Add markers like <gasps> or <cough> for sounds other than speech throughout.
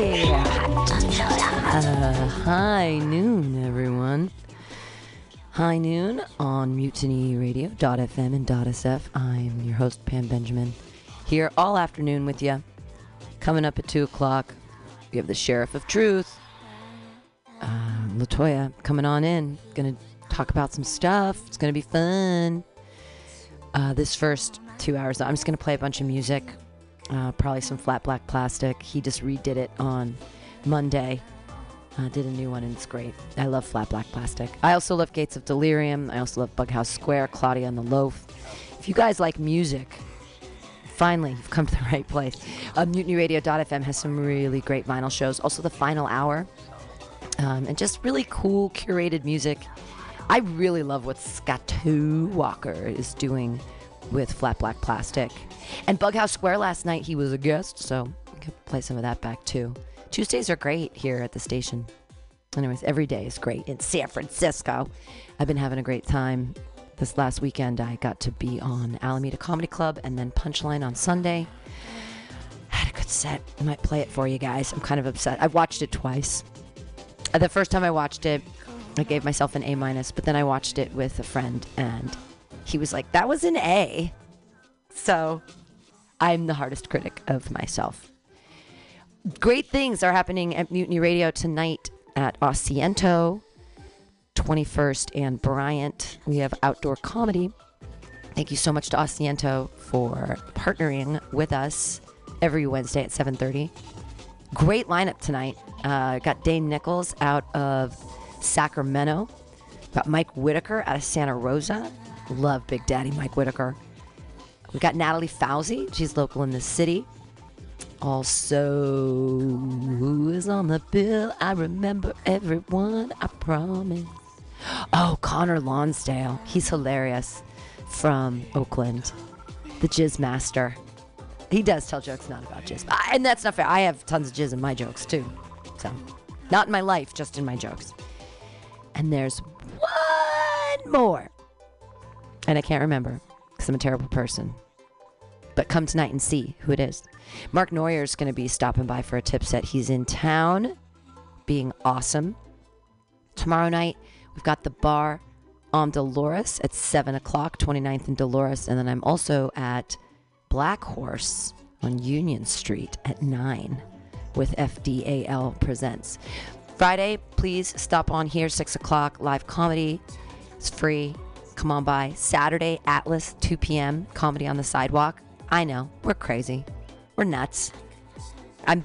Hey! Uh, high noon, everyone. High noon on Mutiny Radio, .fm and .sf. I'm your host, Pam Benjamin, here all afternoon with you. Coming up at 2 o'clock, we have the Sheriff of Truth, uh, Latoya, coming on in. Gonna talk about some stuff. It's gonna be fun. Uh, this first two hours, I'm just gonna play a bunch of music. Uh, probably some flat black plastic. He just redid it on Monday. Uh, did a new one and it's great. I love flat black plastic. I also love Gates of Delirium. I also love Bughouse Square, Claudia and the Loaf. If you guys like music, finally you've come to the <laughs> right place. Uh, MutinyRadio.fm has some really great vinyl shows. Also the final hour, um, and just really cool curated music. I really love what Scotto Walker is doing with flat black plastic. And Bughouse Square last night, he was a guest, so we could play some of that back too. Tuesdays are great here at the station. Anyways, every day is great in San Francisco. I've been having a great time. This last weekend, I got to be on Alameda Comedy Club and then Punchline on Sunday. Had a good set. I might play it for you guys. I'm kind of upset. I've watched it twice. The first time I watched it, I gave myself an A minus, but then I watched it with a friend and he was like, that was an A. So I'm the hardest critic of myself. Great things are happening at Mutiny Radio tonight at Asiento, 21st and Bryant. We have outdoor comedy. Thank you so much to Asiento for partnering with us every Wednesday at 7:30. Great lineup tonight. Uh, got Dane Nichols out of Sacramento. Got Mike Whitaker out of Santa Rosa. Love Big Daddy Mike Whitaker. We got Natalie Fauzi. She's local in the city. Also, who is on the bill? I remember everyone. I promise. Oh, Connor Lonsdale. He's hilarious from Oakland. The Jizz Master. He does tell jokes not about jizz. I- And that's not fair. I have tons of jizz in my jokes too. So, not in my life, just in my jokes. And there's one more. And I can't remember because I'm a terrible person. But come tonight and see who it is. Mark Neuer is going to be stopping by for a tip set. He's in town being awesome. Tomorrow night, we've got the bar on Dolores at 7 o'clock, 29th and Dolores. And then I'm also at Black Horse on Union Street at 9 with FDAL Presents. Friday, please stop on here, 6 o'clock, live comedy. It's free. Come on by. Saturday, Atlas, 2 p.m., comedy on the sidewalk. I know, we're crazy. We're nuts. I'm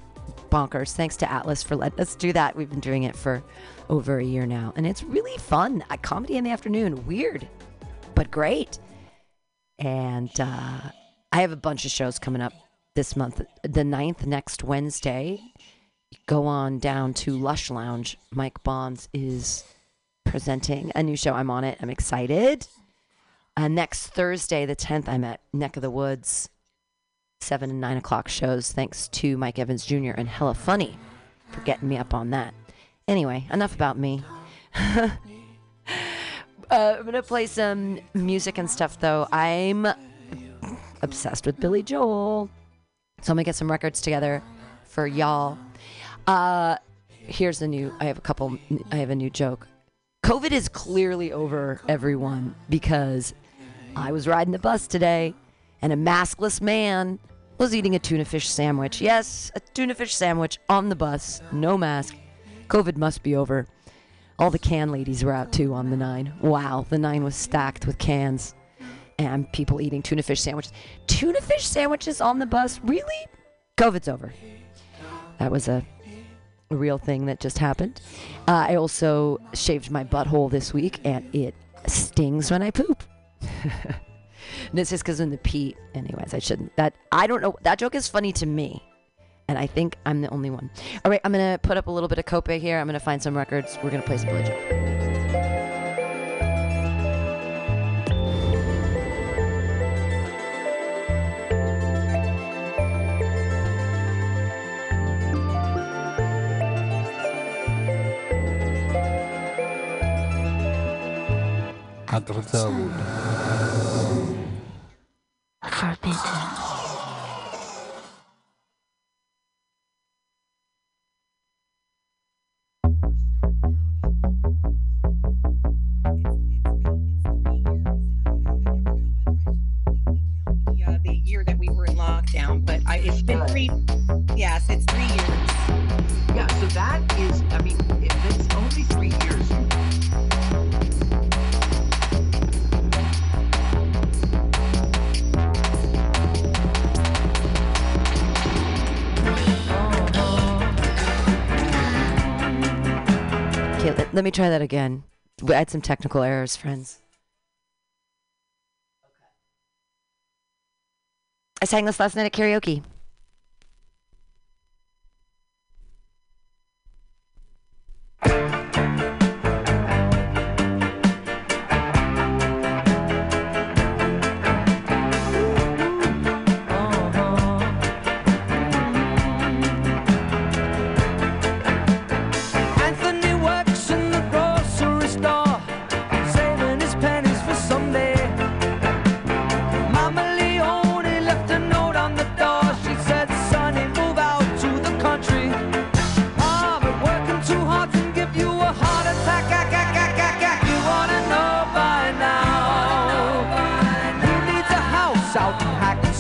bonkers. Thanks to Atlas for letting us do that. We've been doing it for over a year now, and it's really fun. A comedy in the afternoon. Weird, but great. And uh, I have a bunch of shows coming up this month. The 9th, next Wednesday, go on down to Lush Lounge. Mike Bonds is presenting a new show. I'm on it. I'm excited. Uh, next Thursday, the 10th, I'm at Neck of the Woods, 7 and 9 o'clock shows. Thanks to Mike Evans Jr. and Hella Funny for getting me up on that. Anyway, enough about me. <laughs> uh, I'm going to play some music and stuff, though. I'm obsessed with Billy Joel. So I'm going to get some records together for y'all. Uh, here's a new, I have a couple, I have a new joke. COVID is clearly over, everyone, because I was riding the bus today and a maskless man was eating a tuna fish sandwich. Yes, a tuna fish sandwich on the bus, no mask. COVID must be over. All the can ladies were out too on the nine. Wow, the nine was stacked with cans and people eating tuna fish sandwiches. Tuna fish sandwiches on the bus? Really? COVID's over. That was a a real thing that just happened. Uh, I also shaved my butthole this week, and it stings when I poop. <laughs> and it's just because in the pee. Anyways, I shouldn't. That I don't know. That joke is funny to me, and I think I'm the only one. All right, I'm gonna put up a little bit of cope here. I'm gonna find some records. We're gonna play some Billy Joel. حضرة داوود Forbidden. The year that we were in lockdown, but it's been three. Yes, it's three years. Yeah, so that is. I mean, it's only three years. Let, me try that again. We had some technical errors, friends. I sang this last night at karaoke.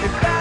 If I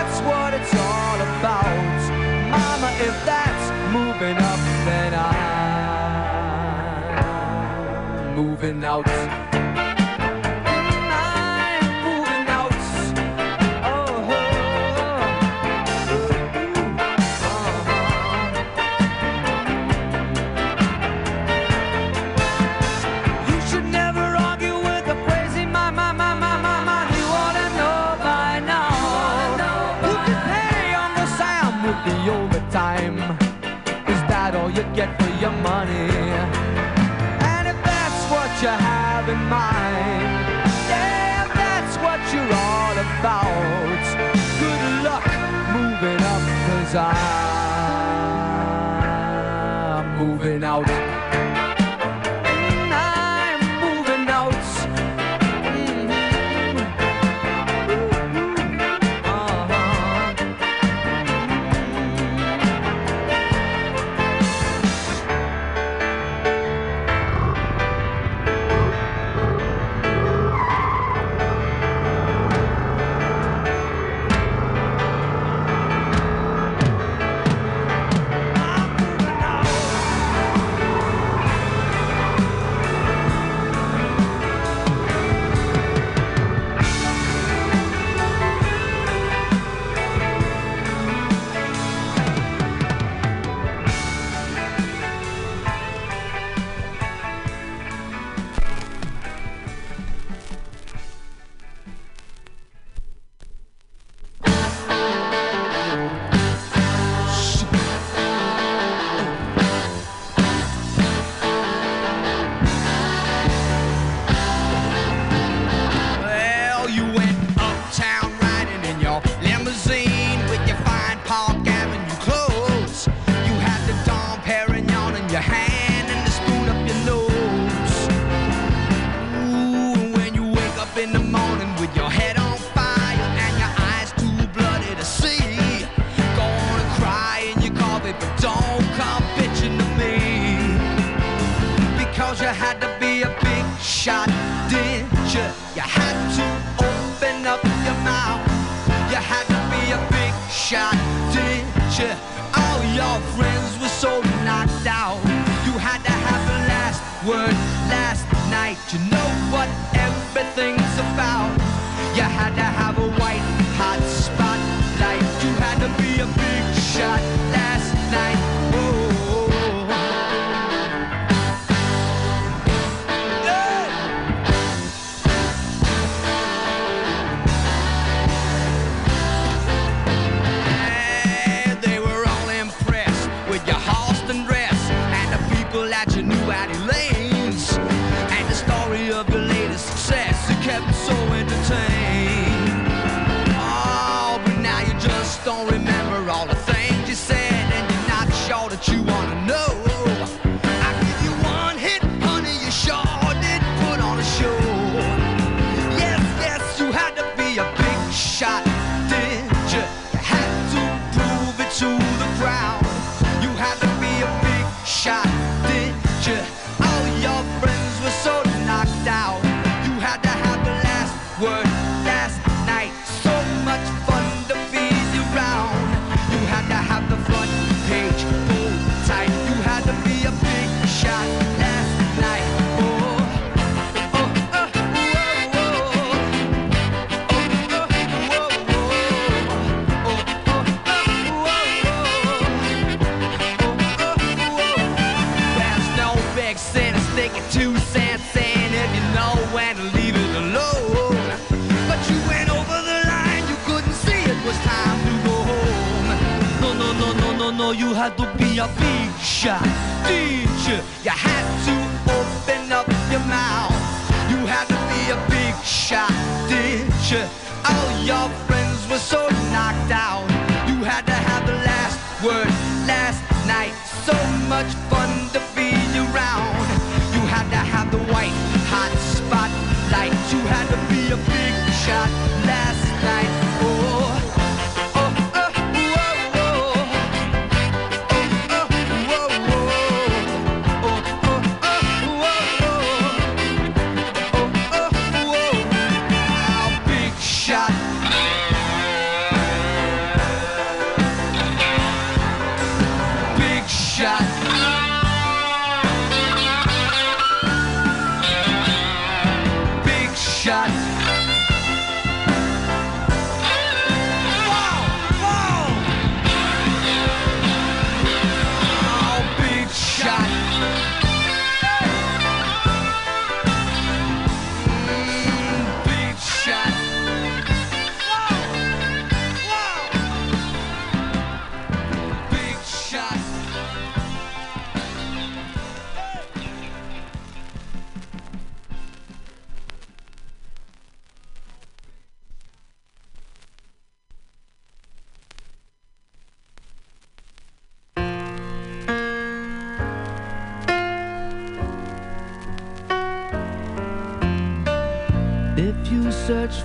time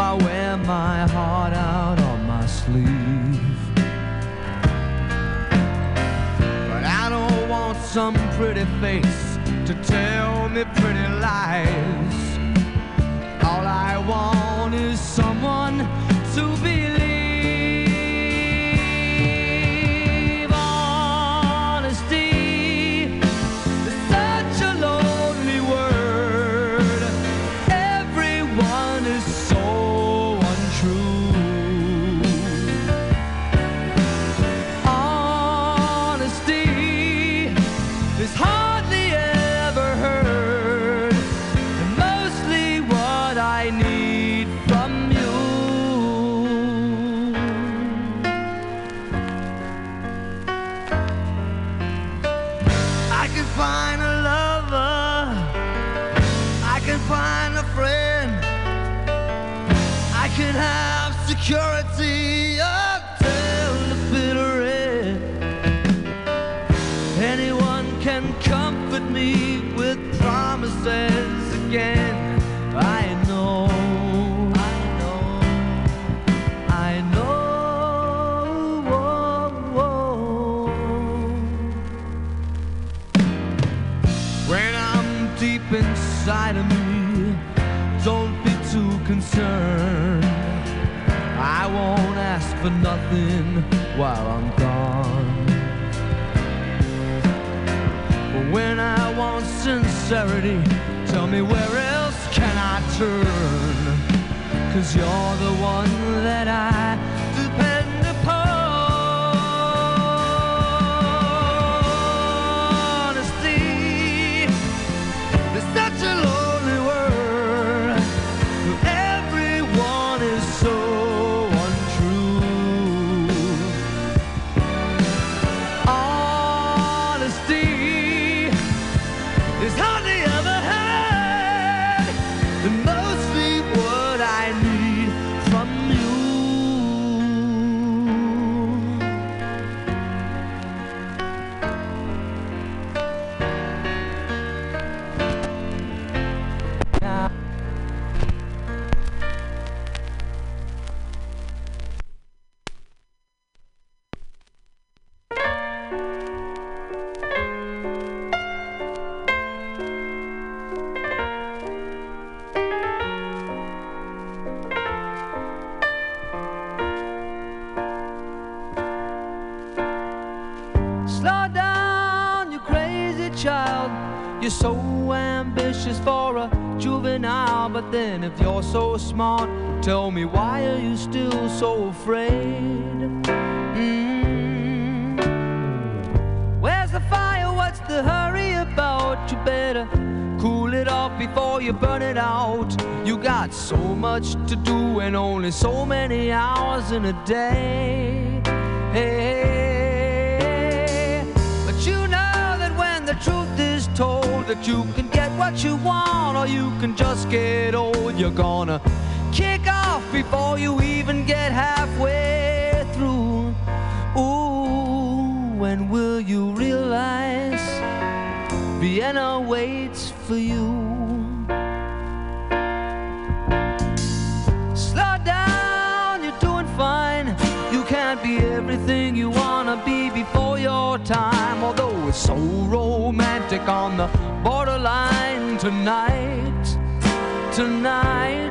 I wear my heart out on my sleeve. But I don't want some pretty face to tell so smart, tell me why are you still so afraid? Mm. Where's the fire? What's the hurry about? You better cool it off before you burn it out. You got so much to do and only so many hours in a day. That you can get what you want or you can just get old, you're gonna kick off before you even get halfway through. Ooh, when will you realize Vienna waits for you? Slow down, you're doing fine. You can't be everything you wanna be before your time. Although it's so romantic on the borderline tonight, tonight.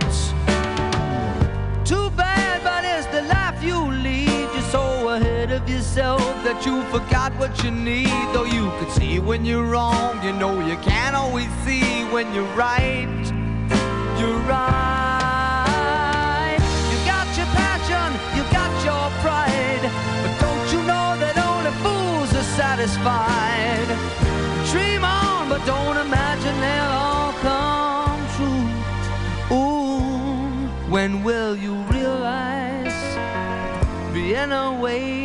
Too bad, but it's the life you lead. You're so ahead of yourself that you forgot what you need. Though you could see when you're wrong, you know you can't always see when you're right. You're right. You got your passion, you got your pride. But don't you know that only fools are satisfied? Don't imagine they'll all come true. Ooh, when will you realize Vienna waits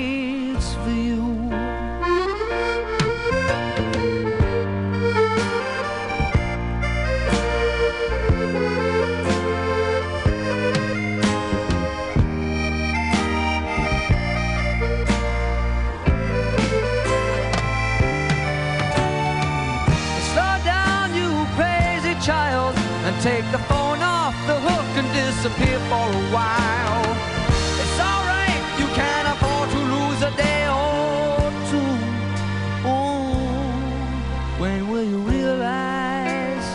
disappear for a while. It's alright, you can afford to lose a day or two. Ooh, when will you realize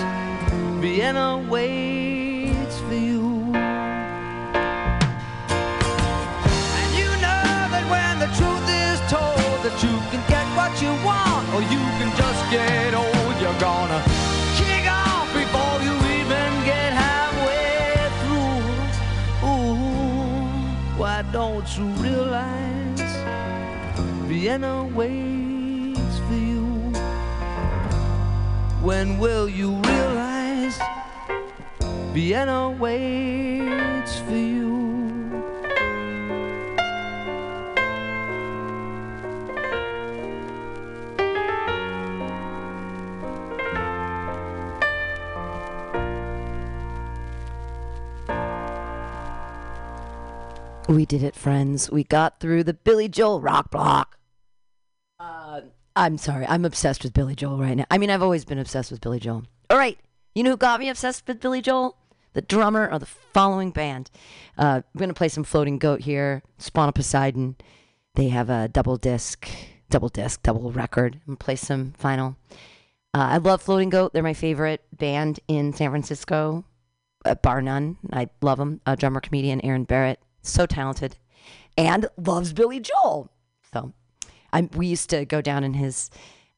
Vienna waits for you? And you know that when the truth is told that you can get what you want or you you realize Vienna waits for you? When will you realize Vienna waits We did it, friends. We got through the Billy Joel rock block. Uh, I'm sorry. I'm obsessed with Billy Joel right now. I mean, I've always been obsessed with Billy Joel. All right. You know who got me obsessed with Billy Joel? The drummer of the following band. Uh, I'm going to play some Floating Goat here. Spawn of Poseidon. They have a double disc, double disc, double record. To play some final. Uh, I love Floating Goat. They're my favorite band in San Francisco. uh, bar none. I love them. A drummer comedian, Aaron Barrett, so talented, and loves Billy Joel. So, I we used to go down in his.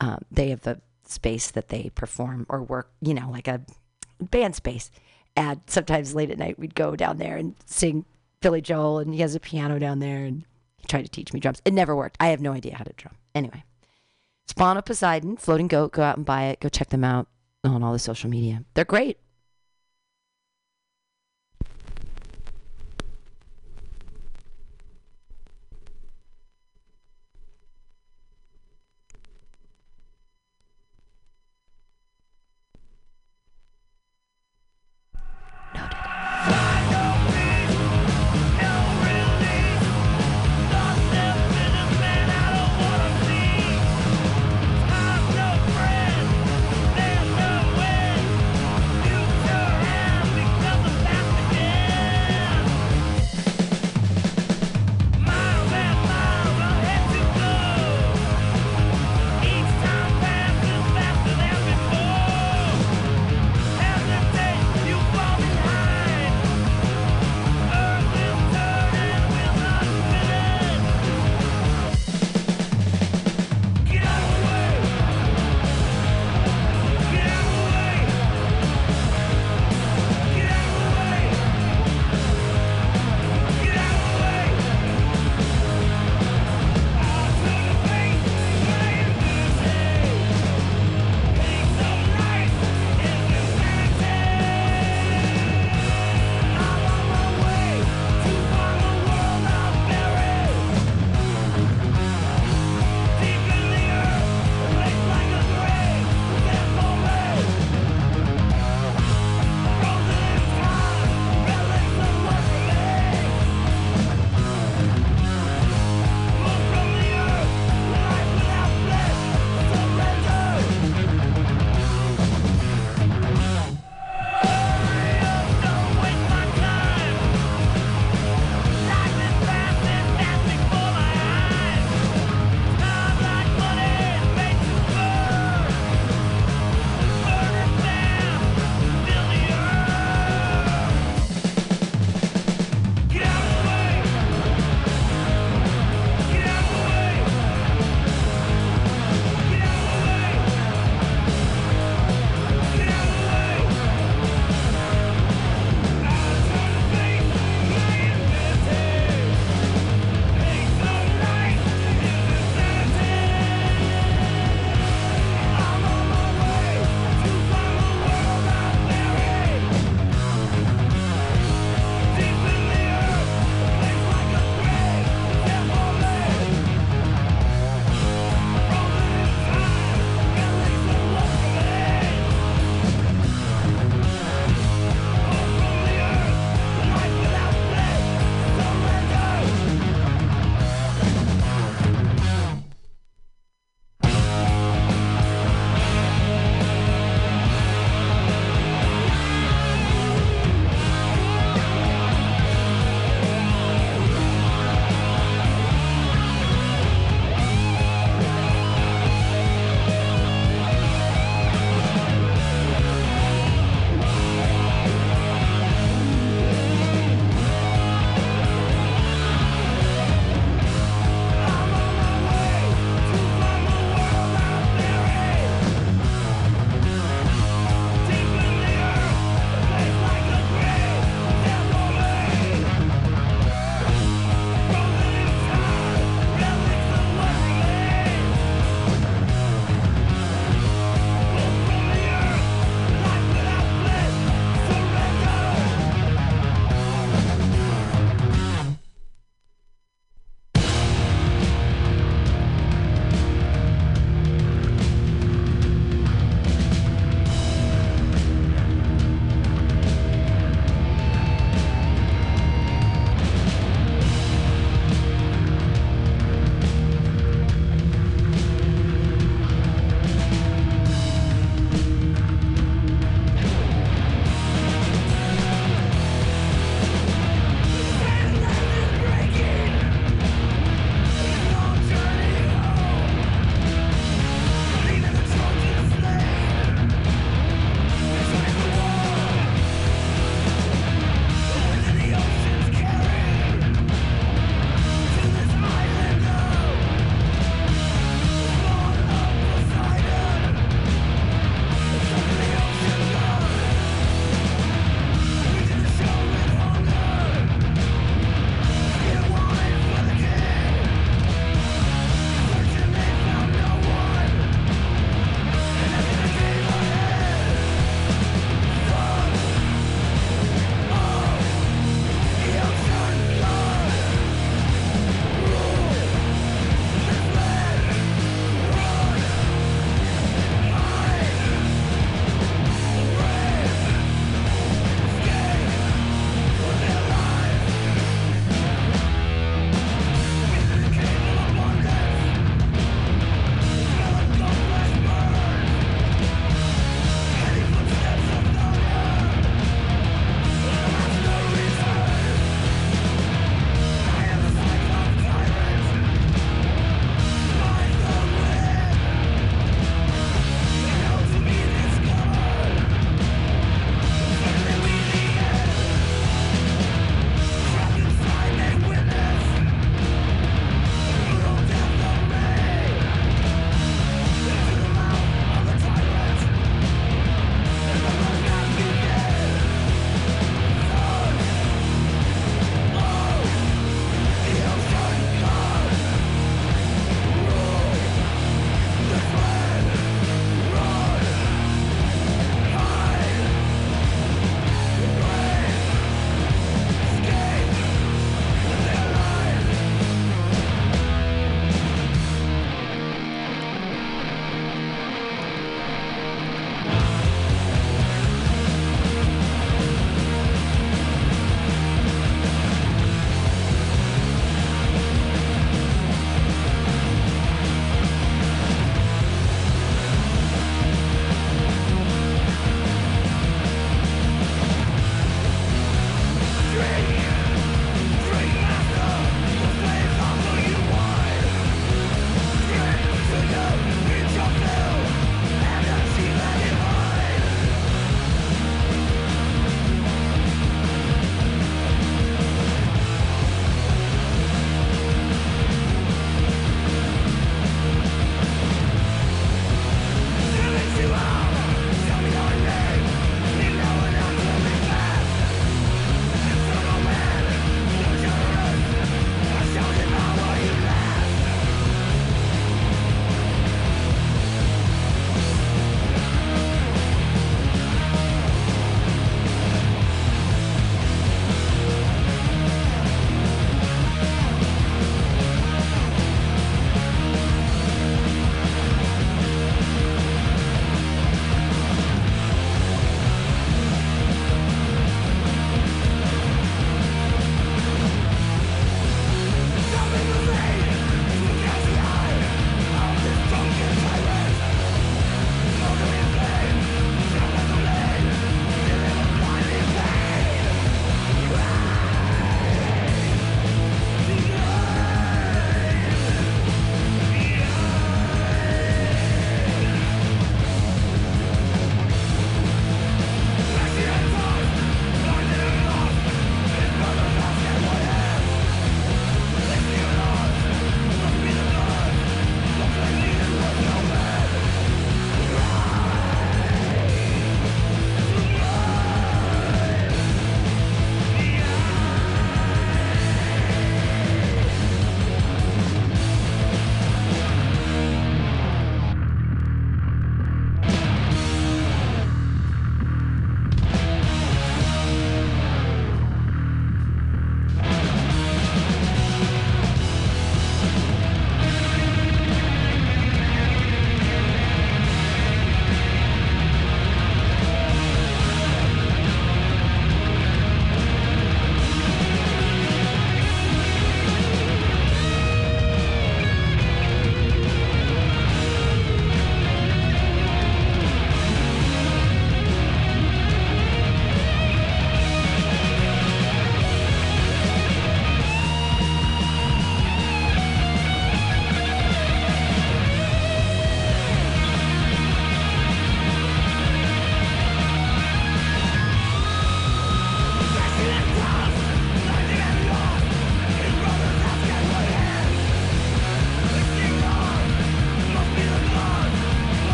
Um, they have a space that they perform or work. You know, like a band space. And sometimes late at night, we'd go down there and sing Billy Joel, and he has a piano down there, and he tried to teach me drums. It never worked. I have no idea how to drum. Anyway, Spawn of Poseidon, Floating Goat. Go out and buy it. Go check them out on all the social media. They're great.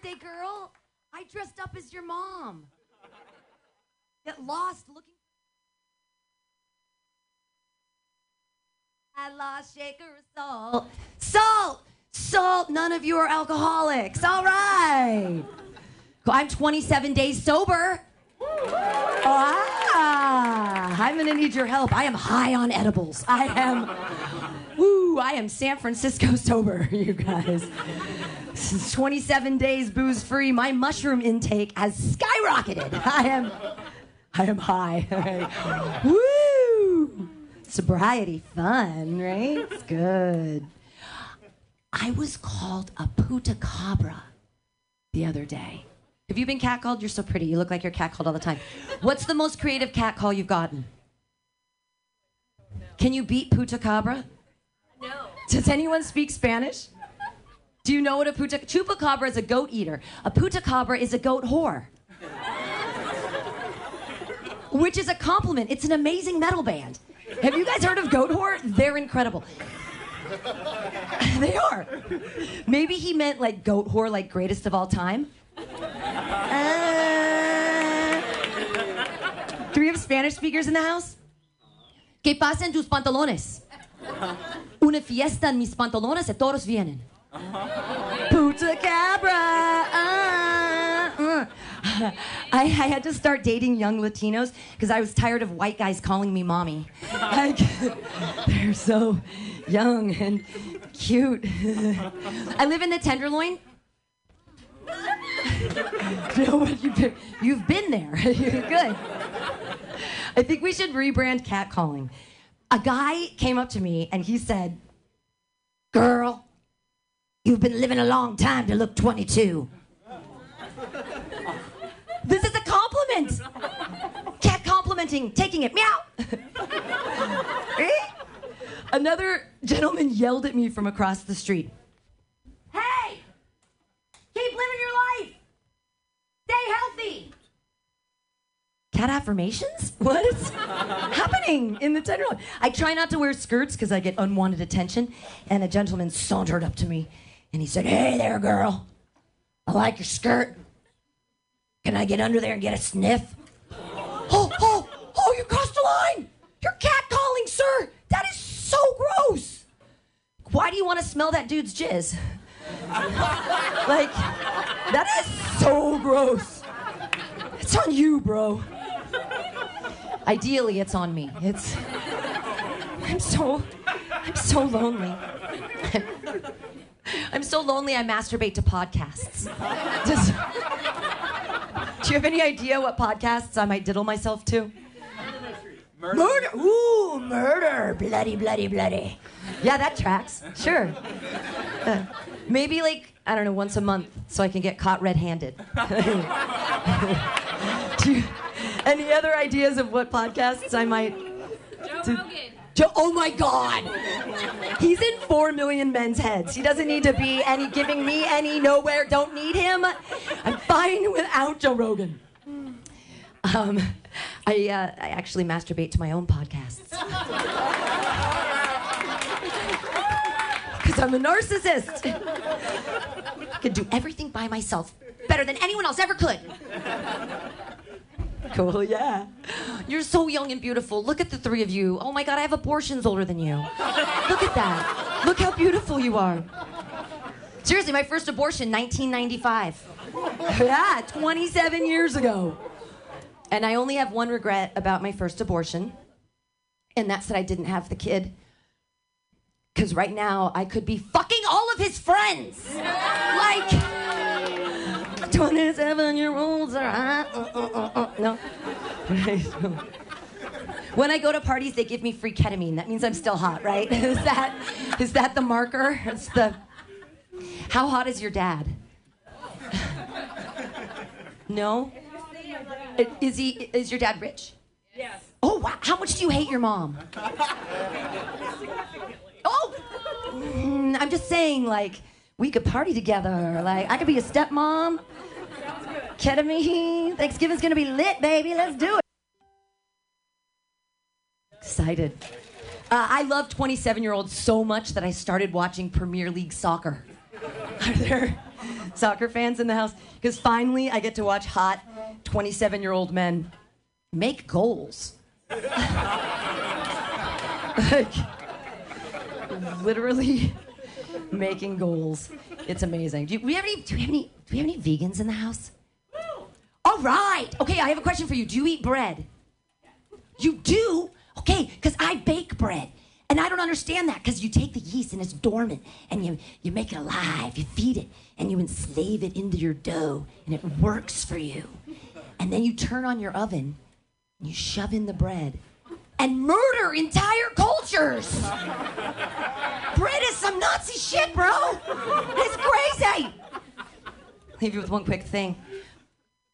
Birthday girl. I dressed up as your mom. Get lost looking. I lost shaker of salt. Salt! Salt! None of you are alcoholics. All right. I'm 27 days sober. Ah, I'm gonna need your help. I am high on edibles. I am, woo, I am San Francisco sober, <laughs> you guys. Since 27 days booze free, my mushroom intake has skyrocketed. I am, I am high. woo! Sobriety fun, right? It's good. I was called a puta cabra the other day. Have you been catcalled? You're so pretty. You look like you're catcalled all the time. What's the most creative cat call you've gotten? Can you beat puta cabra? No. Does anyone speak Spanish? Do you know what a puta chupacabra is a goat eater? A puta cabra is a goat whore. Which is a compliment. It's an amazing metal band. Have you guys heard of Goat Whore? They're incredible. <laughs> they are. Maybe he meant like goat whore, like greatest of all time. Uh, do we have Spanish speakers in the house? ¿Qué pasa en tus pantalones? Una fiesta en mis pantalones y todos vienen. <laughs> Puta cabra. ah, uh. <laughs> I, I had to start dating young Latinos because I was tired of white guys calling me mommy. Like, <laughs> they're so young and cute. I live in the Tenderloin. no, you've been, you've been there. You're good. I think we should rebrand catcalling. A guy came up to me and he said, Girl, you've been living a long time to look 22. This is a compliment. Cat complimenting, taking it. Meow. <laughs> Eh? Another gentleman yelled at me from across the street. Hey! Keep living your life! Stay healthy! Cat affirmations? <laughs> What is happening in the Tenderloin? I try not to wear skirts because I get unwanted attention. And a gentleman sauntered up to me and he said, Hey there, girl. I like your skirt. Can I get under there and get a sniff? <gasps> Oh, oh, oh, you crossed the line! You're catcalling, sir! That is so gross! Why do you want to smell that dude's jizz? <laughs> like, that is so gross. It's on you, bro. Ideally, it's on me. It's. <laughs> I'm so. I'm so lonely. <laughs> <laughs> I'm so lonely I masturbate to podcasts. <laughs> Does- <laughs> do you have any idea what podcasts I might diddle myself to? Murder. Ooh, murder. Bloody, bloody, bloody. Yeah, that tracks. Sure. Uh, maybe like, I don't know, once a month so I can get caught red handed. any other ideas of what podcasts I might. Joe Rogan. Joe, oh my God! He's in four million men's heads. He doesn't need to be any giving me any nowhere. Don't need him. I'm fine without Joe Rogan. Um, I uh, I actually masturbate to my own podcasts because I'm a narcissist. I can do everything by myself better than anyone else ever could. Cool, <laughs> yeah. You're so young and beautiful. Look at the three of you. Oh my God, I have abortions older than you. Look at that. Look how beautiful you are. Seriously, my first abortion, 1995. yeah, 27 years ago. And I only have one regret about my first abortion, and that's that I didn't have the kid. Because right now, I could be fucking all of his friends. Like, 27 year olds are. Uh, uh, uh, uh, no. when I go to parties, they give me free ketamine. That means I'm still hot, right? <laughs> is that is that the marker? It's the. How hot is your dad? <laughs> no. Is he? Is your dad rich? Yes. Oh wow! How much do you hate your mom? Oh, mm, I'm just saying, like we could party together. Like I could be a stepmom. Ketamine. Thanksgiving's gonna be lit, baby. Let's do it. Excited. Uh, I love 27 year olds so much that I started watching Premier League soccer. <laughs> Are there soccer fans in the house because finally I get to watch hot 27 year old men make goals. like, <laughs> literally making goals. It's amazing. Do you, we have any? Do we have any? Do we have any vegans in the house? All right. Okay, I have a question for you. Do you eat bread? You do? Okay, because I bake bread. And I don't understand that because you take the yeast and it's dormant and you, you make it alive, you feed it, and you enslave it into your dough and it works for you. And then you turn on your oven and you shove in the bread and murder entire cultures. bread is some Nazi shit, bro. It's crazy. Leave you with one quick thing.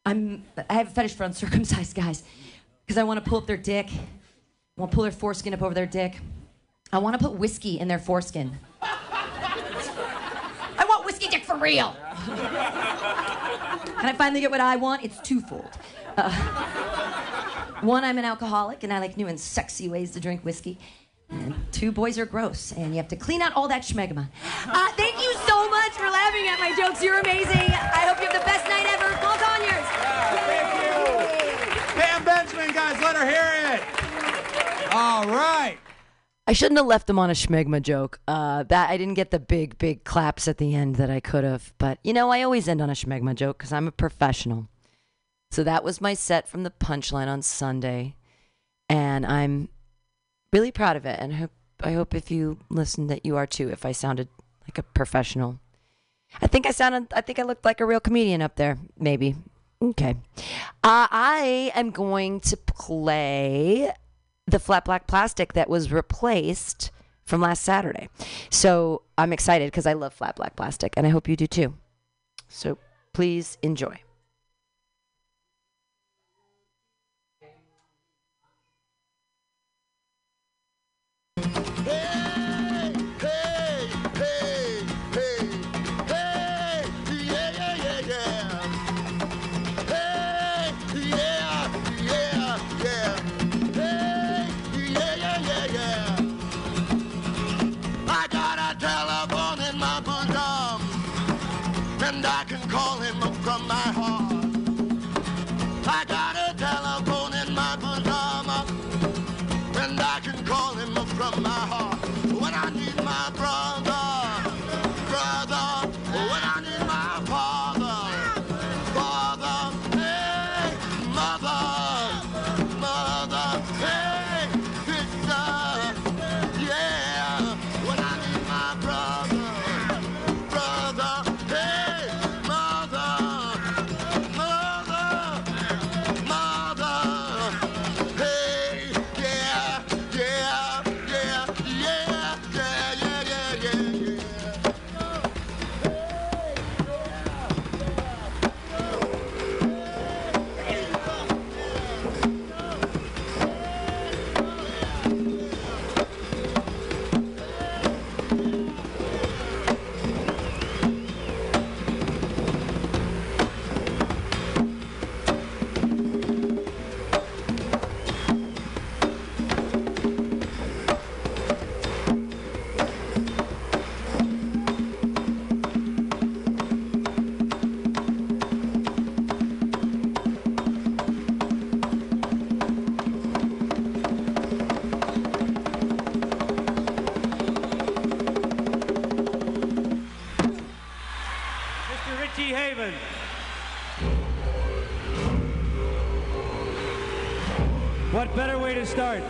I'm I have a fetish for uncircumcised guys because I want to pull up their dick. I want to pull their foreskin up over their dick. I want to put whiskey in their foreskin. <laughs> I want whiskey dick for real. Can I finally get what I want? It's twofold. Uh, <laughs> one, I'm an alcoholic and I like new and sexy ways to drink whiskey. And two, boys are gross and you have to clean out all that schmegma. Uh, thank you so much for laughing at my jokes. You're amazing. I hope you have the best night ever. Paul Conyers. Pam Benjamin, guys, let her hear it. Right. I shouldn't have left them on a schmegma joke. Uh, that I didn't get the big, big claps at the end that I could have. But you know, I always end on a schmegma joke because I'm a professional. So that was my set from the punchline on Sunday, and I'm really proud of it. And I hope, I hope if you listen that you are too. If I sounded like a professional, I think I sounded. I think I looked like a real comedian up there. Maybe. Okay. Uh, I am going to play the flat black plastic that was replaced from last Saturday. So I'm excited because I love flat black plastic and I hope you do too. So please enjoy.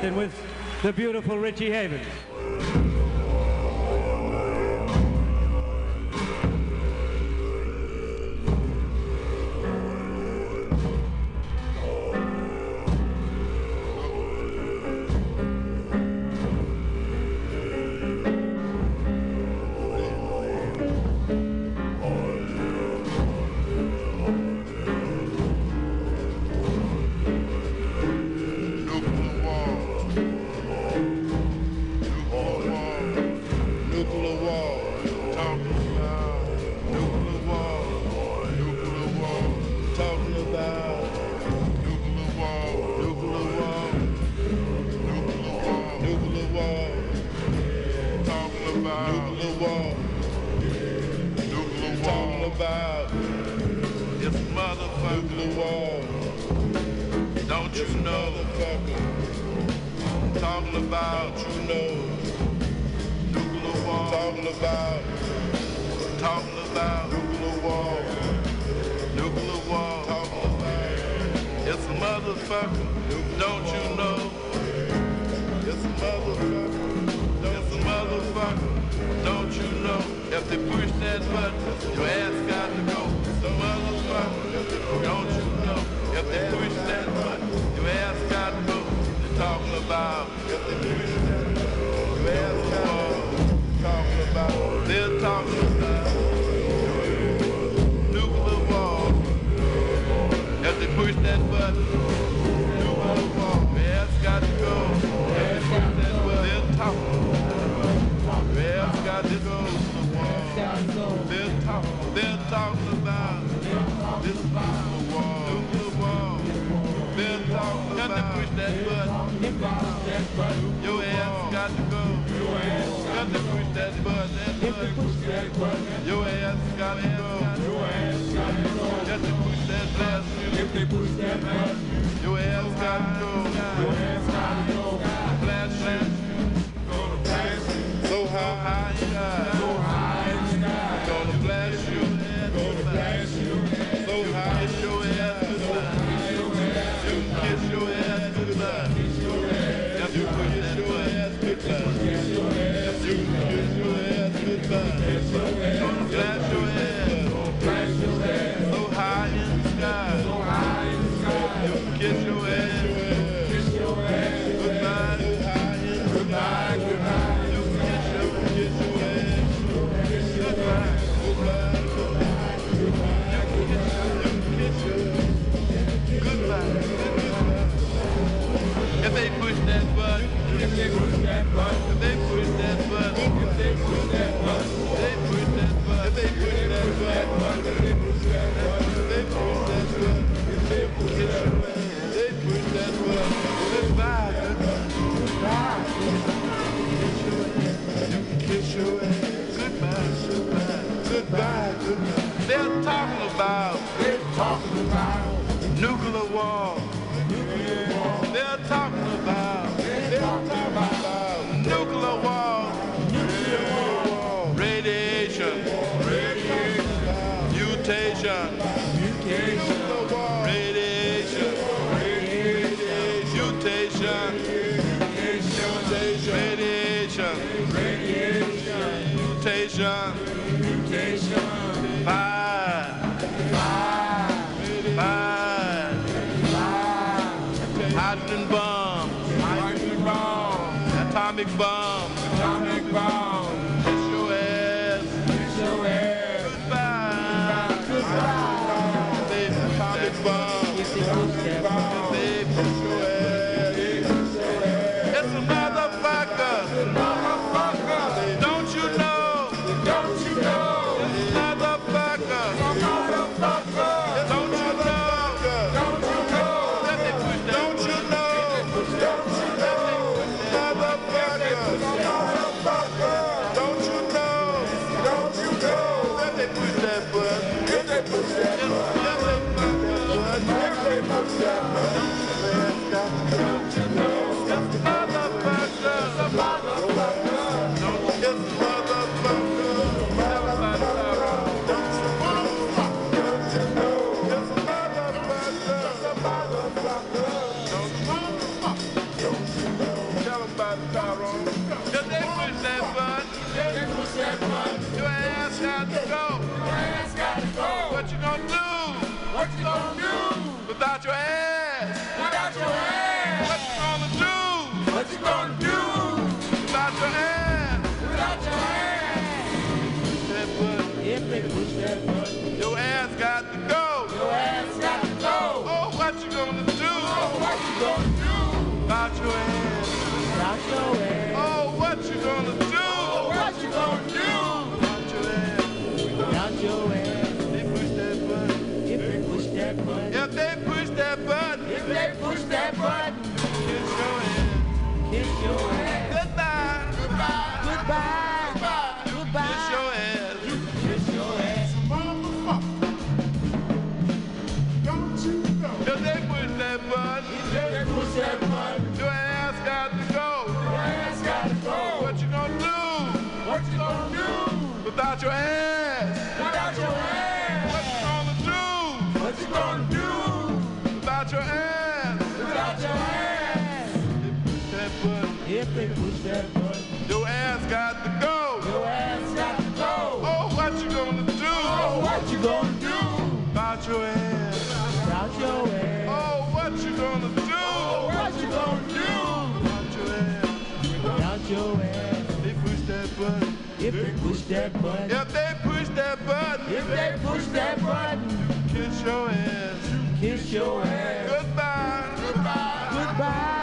And with the beautiful Richie Havens. motherfucker. Nuclear. Don't you know. Talking about, you know. Talking about. Talking about Talking about. It's a motherfucker. Don't you know? It's a motherfucker. It's a motherfucker. Don't you know? If they push that button, your ass got don't you know? If they wish that much, you ask God to talk about. that button. Your ass got to go. Got to push that button. Your ass got to go. Got to push that blast. If they push that blast. Your ass got to go. Your ass got to go. Oh, what you gonna do? Oh, what you gonna do? Your ass. Your ass. Oh, what you gonna do? Oh, what you gonna do? Your ass. Your ass. If they push that button. If they push that button. If they push that button. Goodbye. Goodbye. Goodbye. Push that button, they push that button. Your ass got to go. Your ass got to go. What you gonna do? What you gonna do? Without your ass. If they push that button. If they push that button. If they push that button. Kiss your ass. Kiss your ass. Goodbye. Goodbye. Goodbye.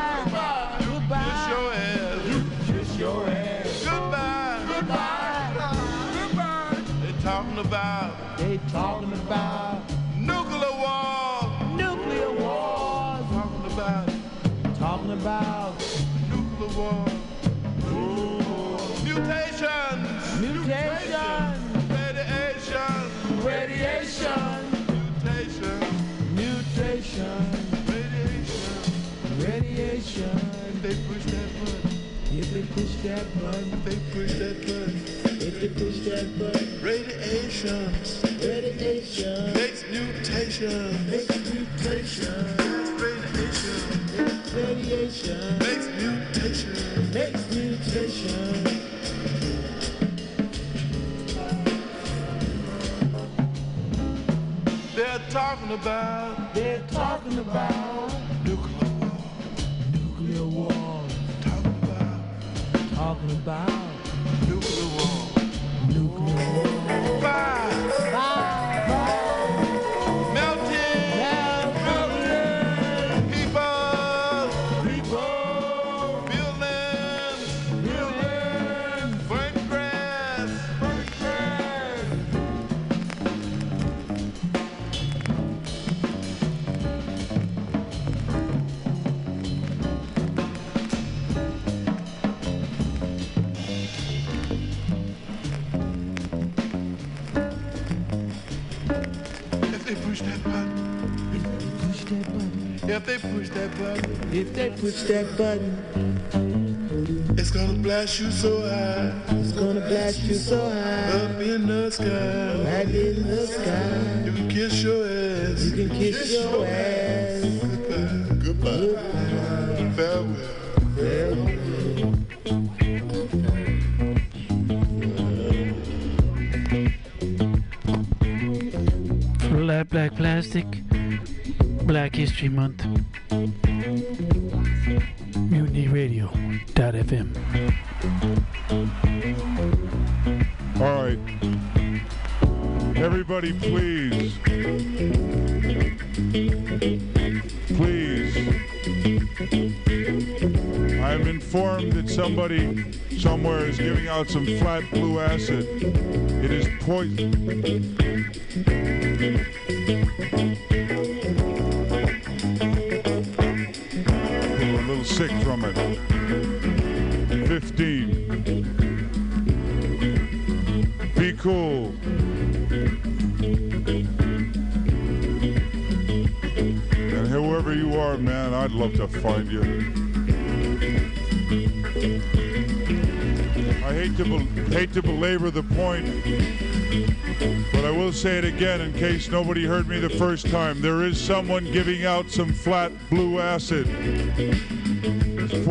Push that button. They push that button. If they push that button. Radiation. Radiation. Makes mutation. Makes mutation. Radiation. Radiation. Makes mutation. Makes mutation. They're talking about. They're talking about Talking about nuclear war. Nuclear war. Fire. Fire. That button. If they push that button. If they push that button. It's gonna blast you so high. It's gonna blast you so high. Up in the sky. Right in the sky. You can kiss your ass. You can kiss, your ass. Goodbye. Goodbye. Farewell. Black Black Plastic, Black History Month. Mutiny Radio. Dot FM. All right. Everybody, please. Please. I'm informed that somebody somewhere is giving out some flat blue acid. It is poison. From it. 15. Be cool. And whoever you are, man, I'd love to find you. I hate to hate to belabor the point, but I will say it again in case nobody heard me the first time. There is someone giving out some flat blue acid.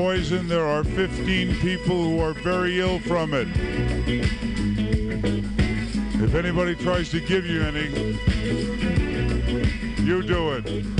Poison. There are 15 people who are very ill from it. If anybody tries to give you any, you do it.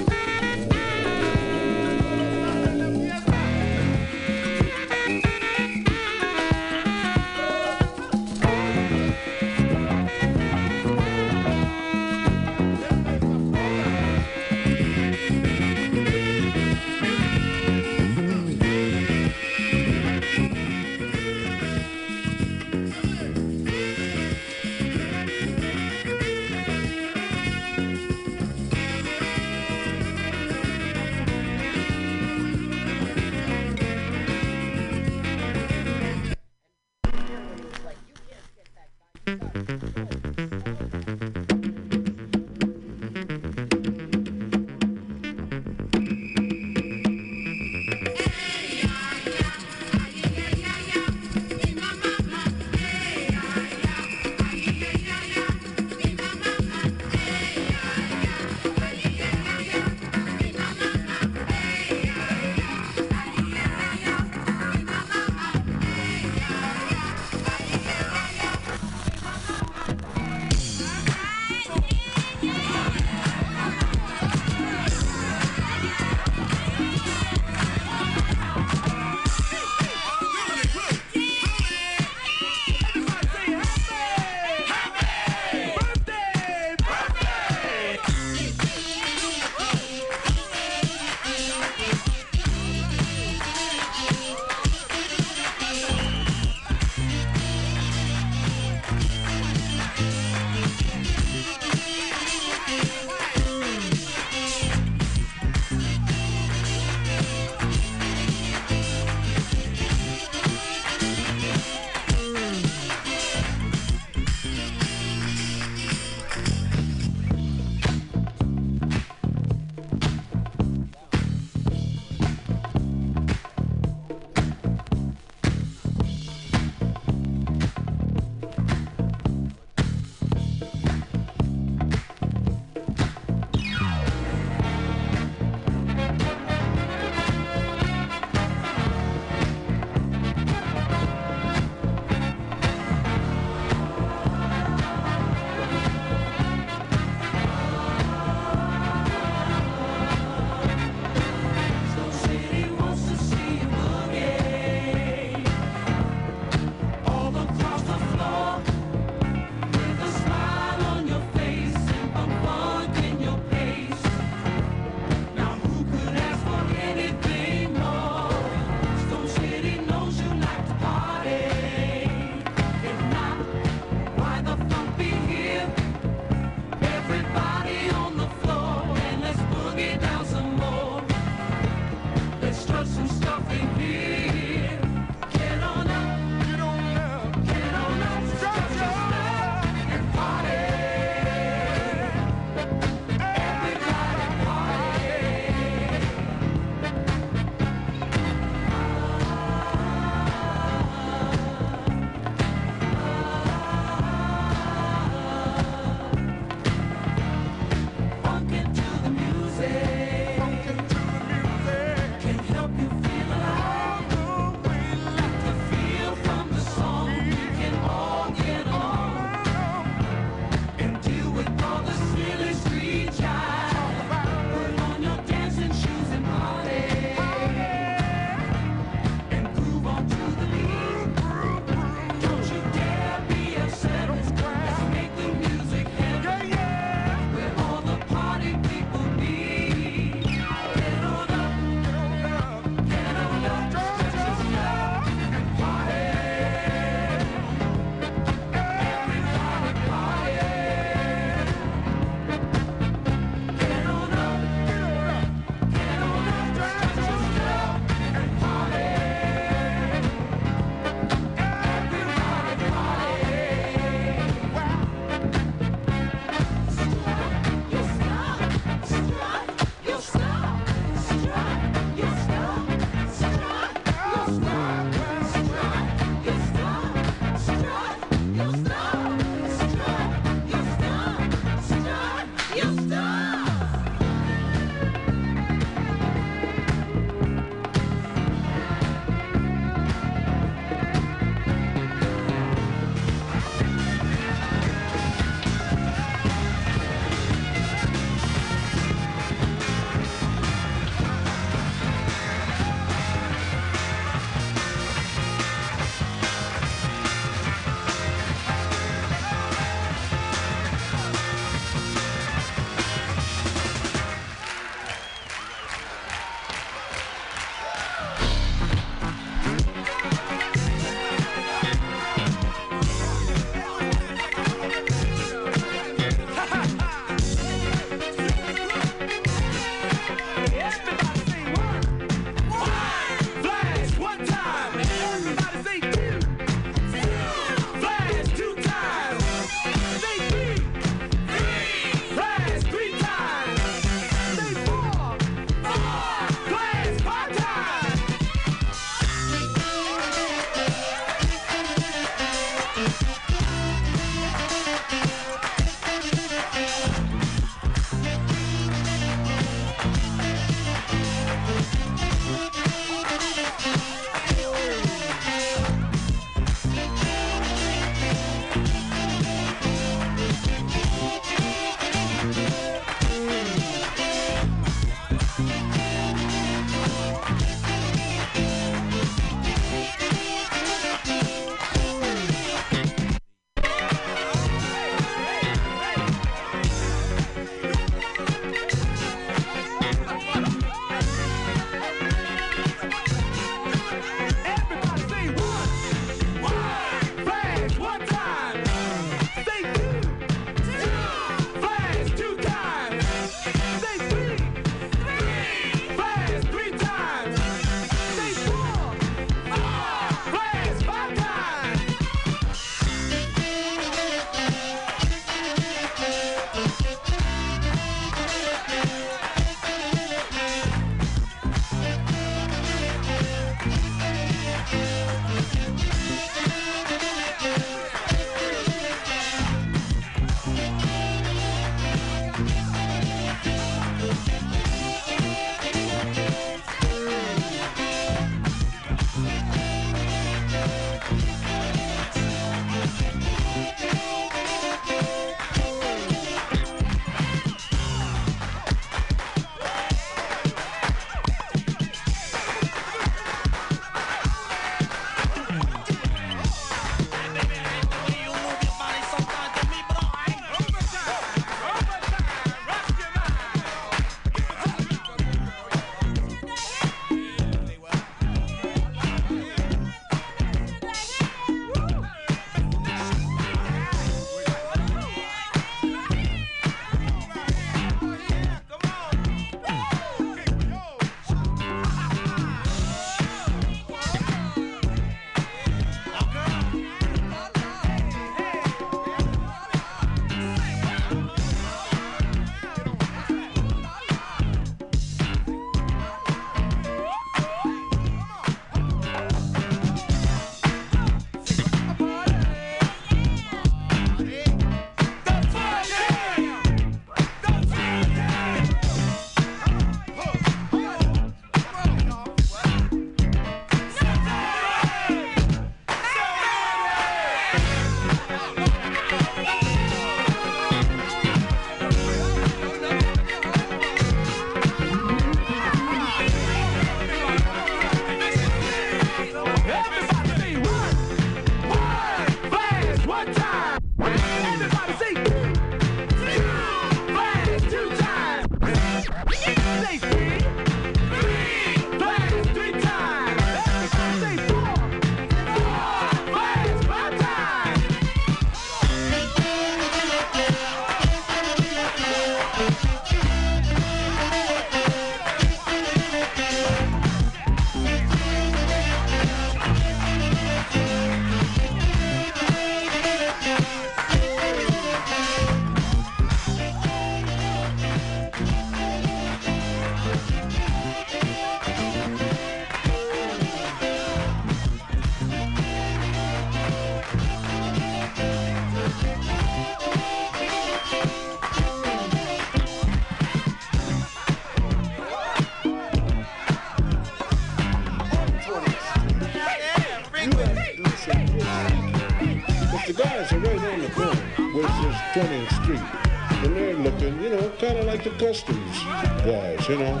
customs guys, you know.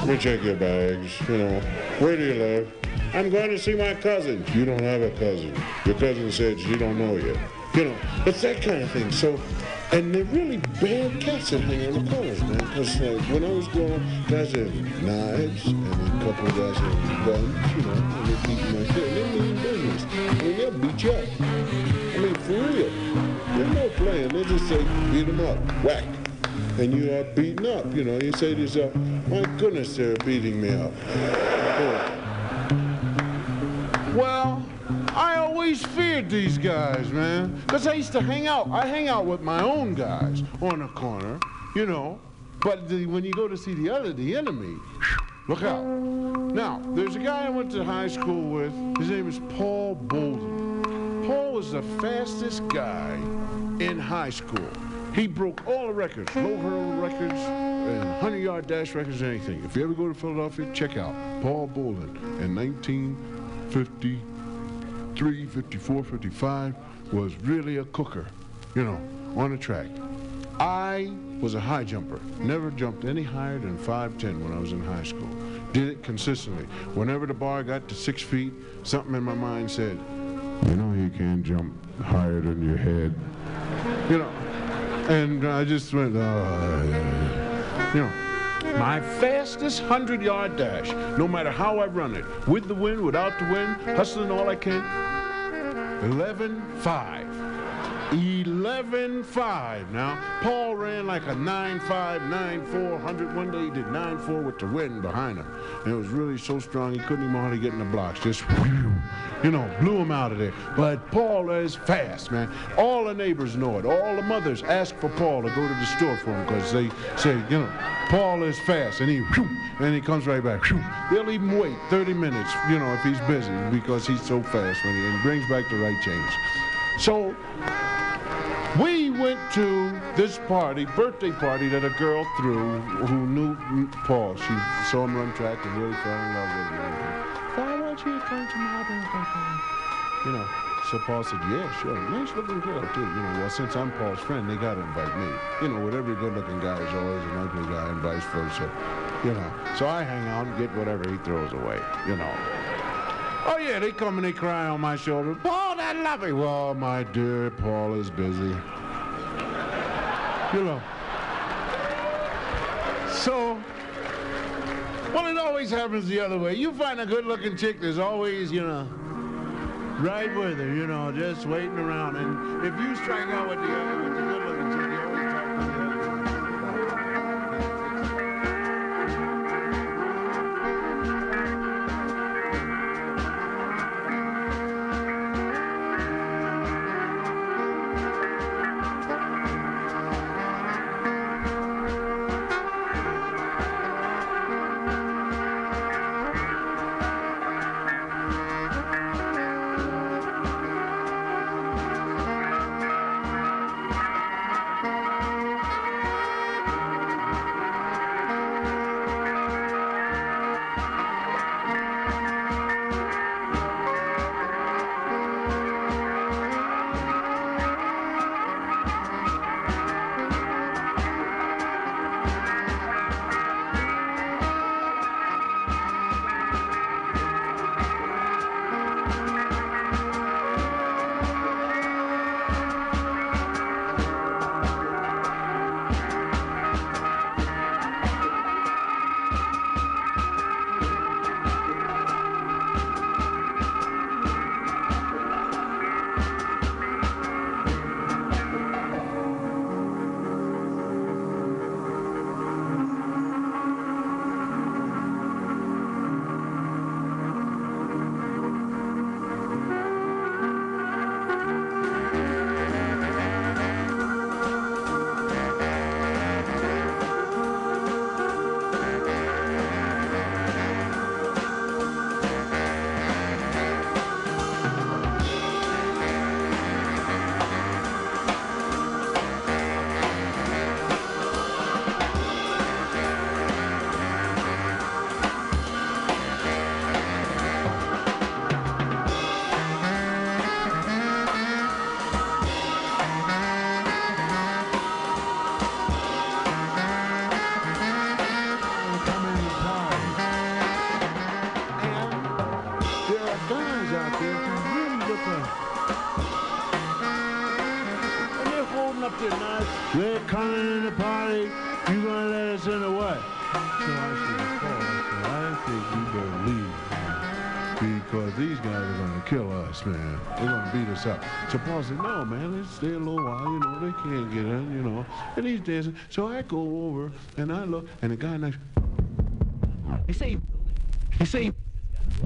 Let me check your bags, you know. Where do you live? I'm going to see my cousin. You don't have a cousin. Your cousin said she don't know you. You know, it's that kind of thing. So, and they're really bad cats that hang on the corners, man. Because like, uh, when I was growing up, guys had knives, and a couple of guys had guns, you know, and they're beating my. And they mean business. I mean, they'll beat you up. I mean, for real. There's no playing. They just say, beat them up, whack. And you are beaten up, you know. You say to yourself, my goodness, they're beating me up. Well, I always feared these guys, man. Because I used to hang out. I hang out with my own guys on the corner, you know. But the, when you go to see the other, the enemy, look out. Now, there's a guy I went to high school with. His name is Paul Bolden. Paul was the fastest guy in high school. He broke all the records, low hurdle records, and 100 yard dash records, anything. If you ever go to Philadelphia, check out Paul Bolden in 1953, 54, 55 was really a cooker, you know, on the track. I was a high jumper. Never jumped any higher than 5'10 when I was in high school. Did it consistently. Whenever the bar got to six feet, something in my mind said, you know you can't jump higher than your head. You know, and I just went, uh, you know, my fastest 100 yard dash, no matter how I run it, with the wind, without the wind, hustling all I can, 11 5. 11 5. Now, Paul ran like a 9 5, 9 4, 100. One day he did 9 4 with the wind behind him. And it was really so strong he couldn't even hardly get in the blocks. Just, whew, you know, blew him out of there. But Paul is fast, man. All the neighbors know it. All the mothers ask for Paul to go to the store for him because they say, you know, Paul is fast. And he, whew, and he comes right back. Whew. They'll even wait 30 minutes, you know, if he's busy because he's so fast when he and brings back the right change. So we went to this party, birthday party that a girl threw who knew Paul. She saw him run track and really fell in love with him. You to my? You know, so Paul said, yeah, sure. Nice looking girl, too. You know, well, since I'm Paul's friend, they got to invite me. You know, with every good looking guy is always an ugly guy and vice versa. You know, so I hang out and get whatever he throws away, you know. Oh yeah, they come and they cry on my shoulder. Paul, that love me. Well, my dear, Paul is busy. You know. So, well, it always happens the other way. You find a good-looking chick, there's always, you know, right with her, you know, just waiting around. And if you strike out with the, with the gonna beat us up. So Paul said, no, man, let's stay a little while, you know, they can't get in, you know. And he's dancing. So I go over and I look, and the guy next He say, he say,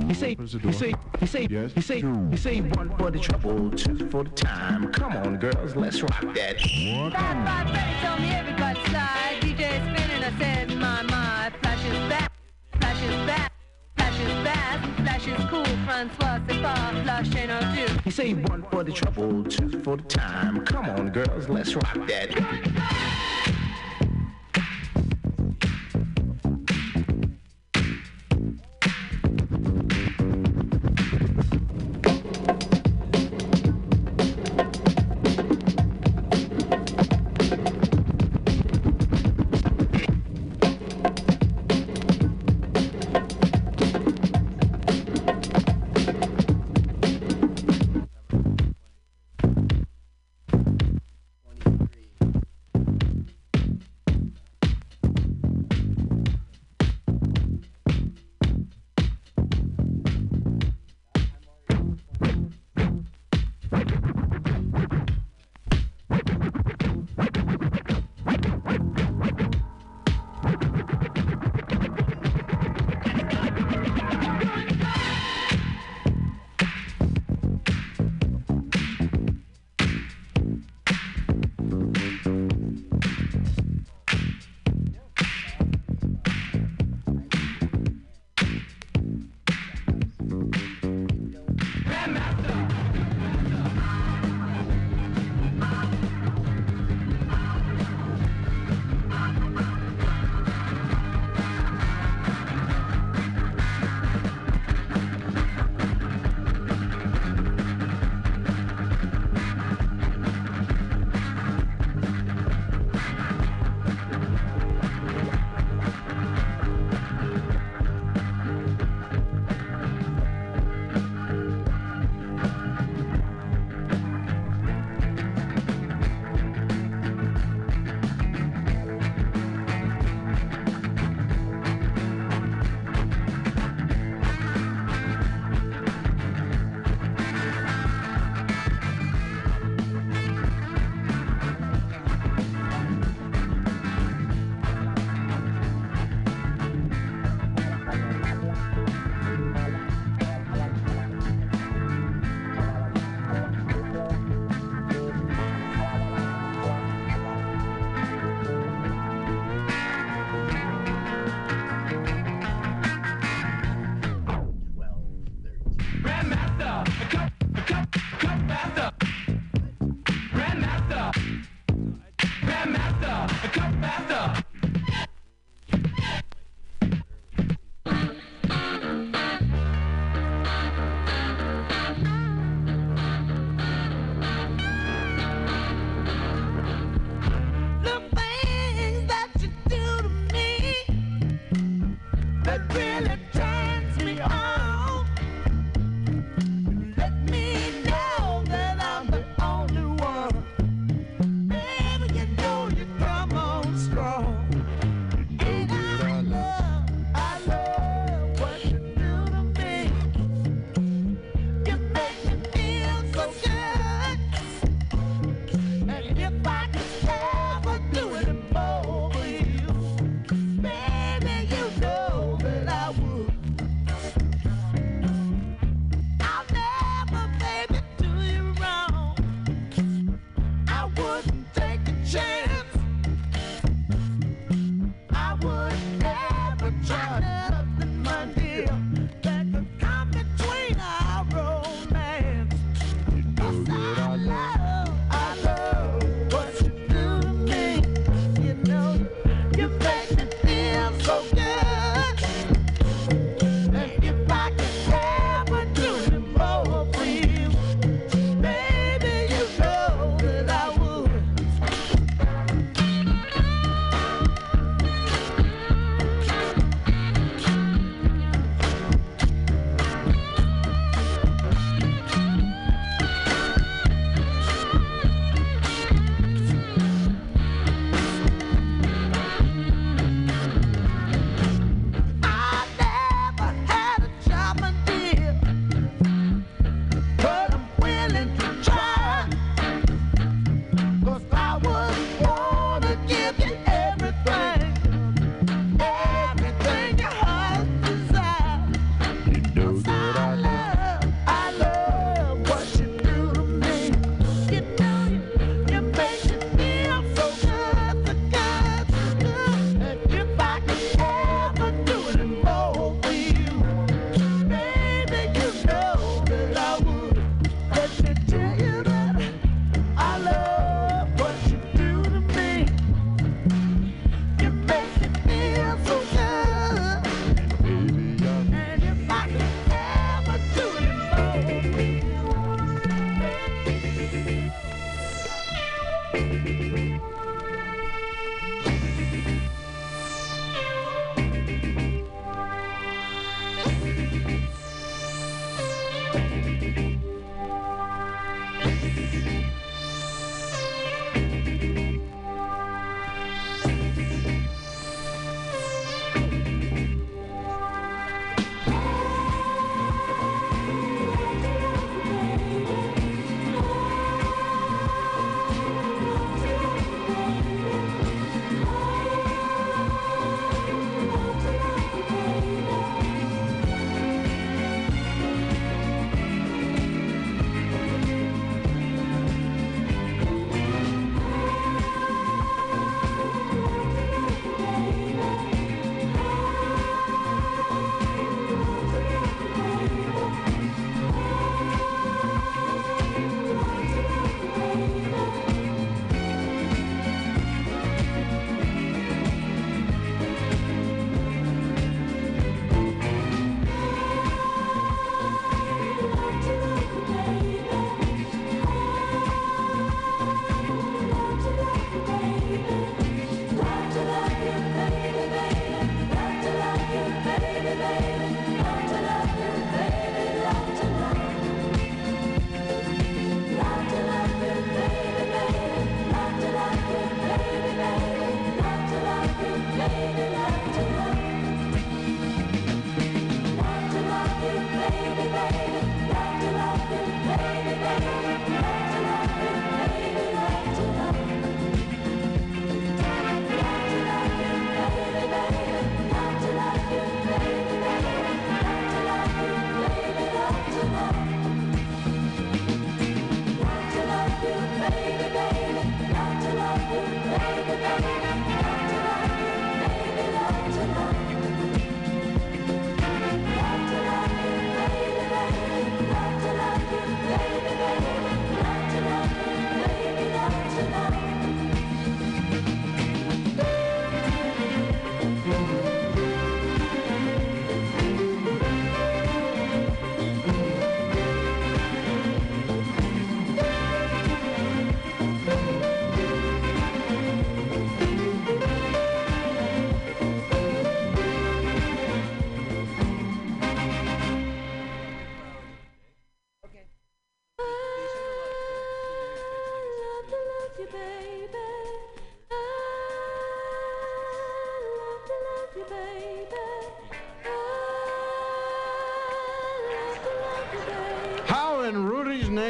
he say, he say, he say, yes, he say, he say, one for the trouble, two for the time. Come on, girls, let's rock that. Five, five, Freddy told me everybody slide. DJ spinning, I said, my, my. Flash is back, flash is back, He say, one for the trouble, two for the time. Come on, girls, let's rock that.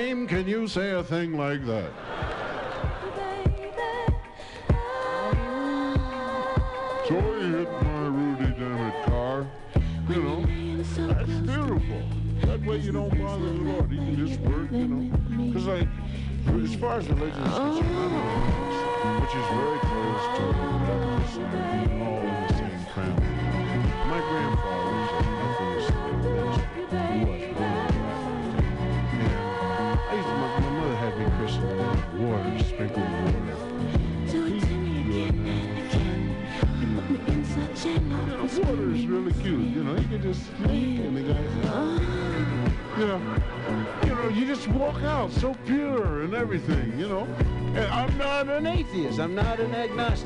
Can you say a thing like that?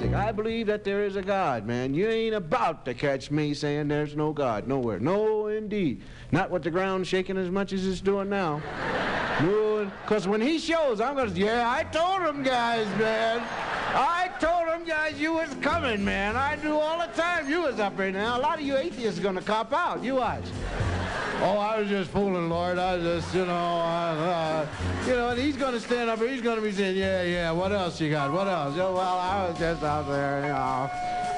An agnostic. I believe that there is a God, man. You ain't about to catch me saying there's no God nowhere. No, indeed. Not with the ground shaking as much as it's doing now. <laughs> No, because when he shows, I'm gonna. Yeah, I told him, guys, man. I told them guys you was coming, man. I knew all the time you was up here now. A lot of you atheists are gonna cop out. You watch. Oh, I was just fooling, Lord. I just, you know, uh, uh, you know, and he's gonna stand up. He's gonna be saying, yeah, yeah. What else you got? What else? Oh, well, I was just out there, you know.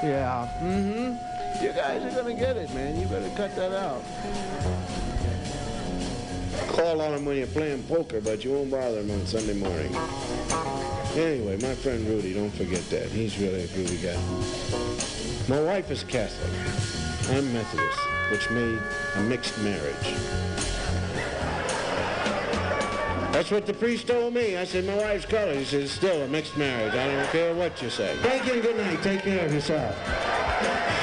Yeah. Mm-hmm. You guys are gonna get it, man. You better cut that out. Call on him when you're playing poker, but you won't bother him on Sunday morning. Anyway, my friend Rudy, don't forget that. He's really a groovy guy. My wife is Catholic. I'm Methodist, which made a mixed marriage. That's what the priest told me. I said, my wife's colored. He said, still a mixed marriage. I don't care what you say. Thank you and good night. Take care of yourself.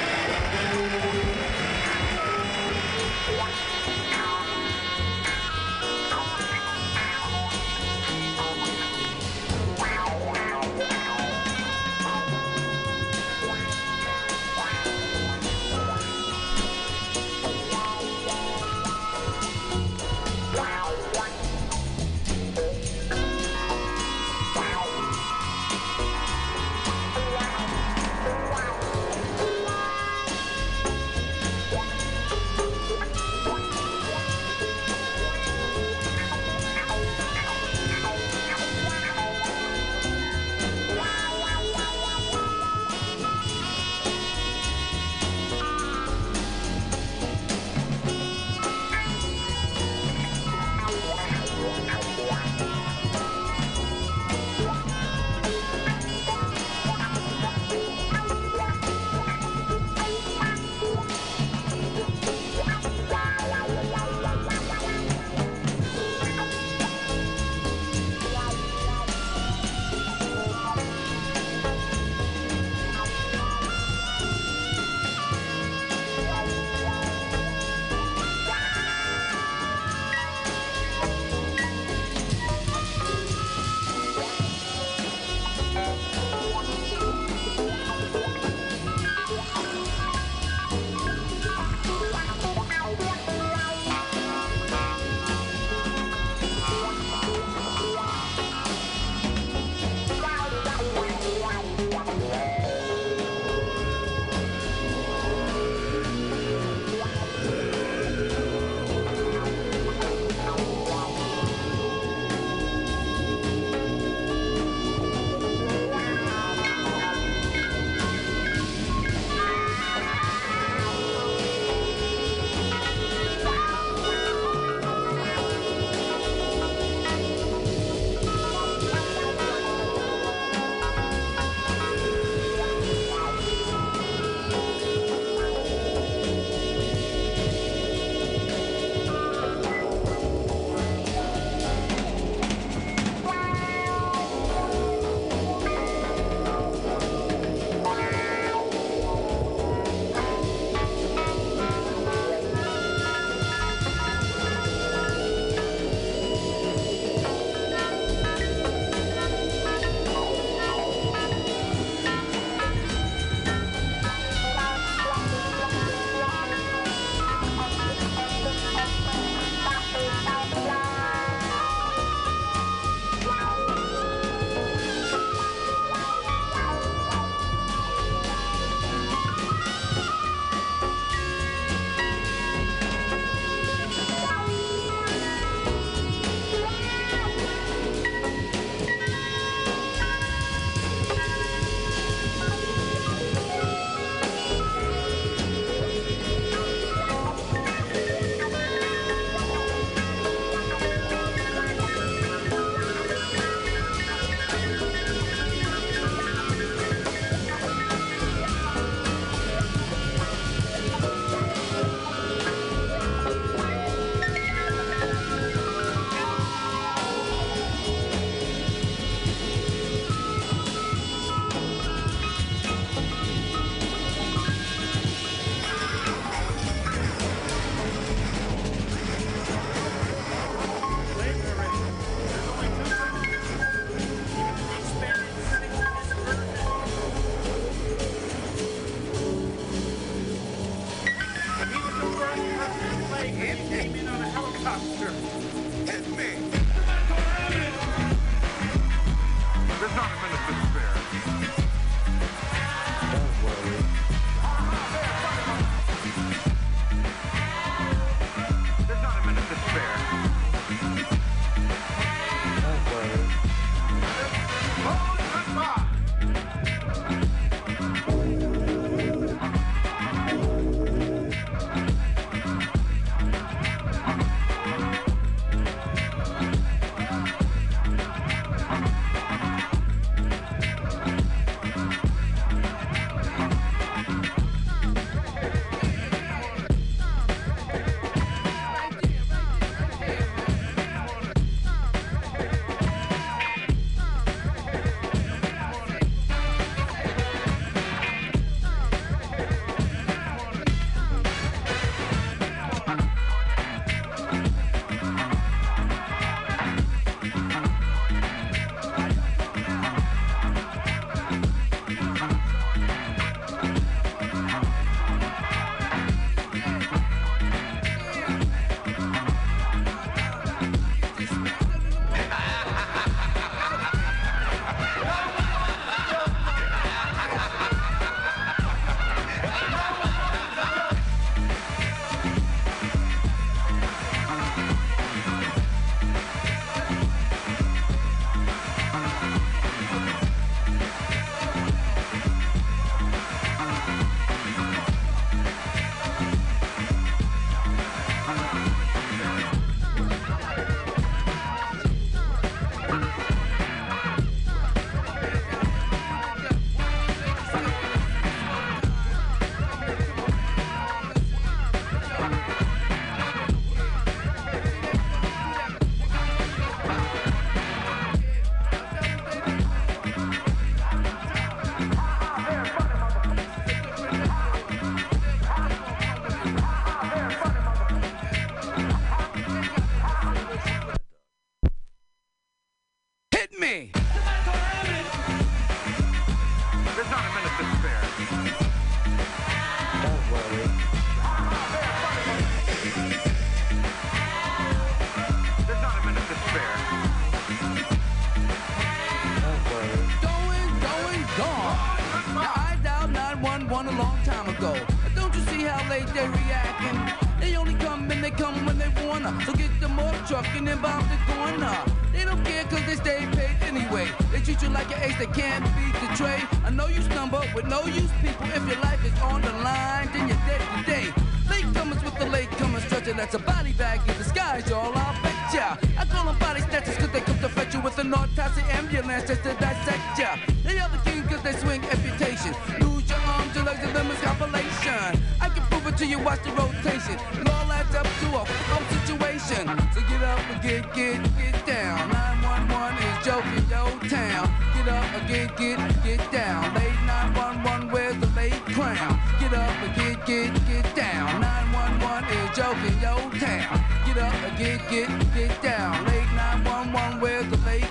An autopsy ambulance just to dissect ya. They are the king cause they swing amputation. Lose your arms, your legs, and limbs, compilation. I can prove it to you, watch the rotation. It all adds up to a f***ing situation. So get up and get, get, get down. 911 is joking, yo town. Get up and get, get, get down. Late 911, where's the late crown? Get up and get, get, get down. 911 is joking, yo town. Get up and get, get, get down. Late 911, where's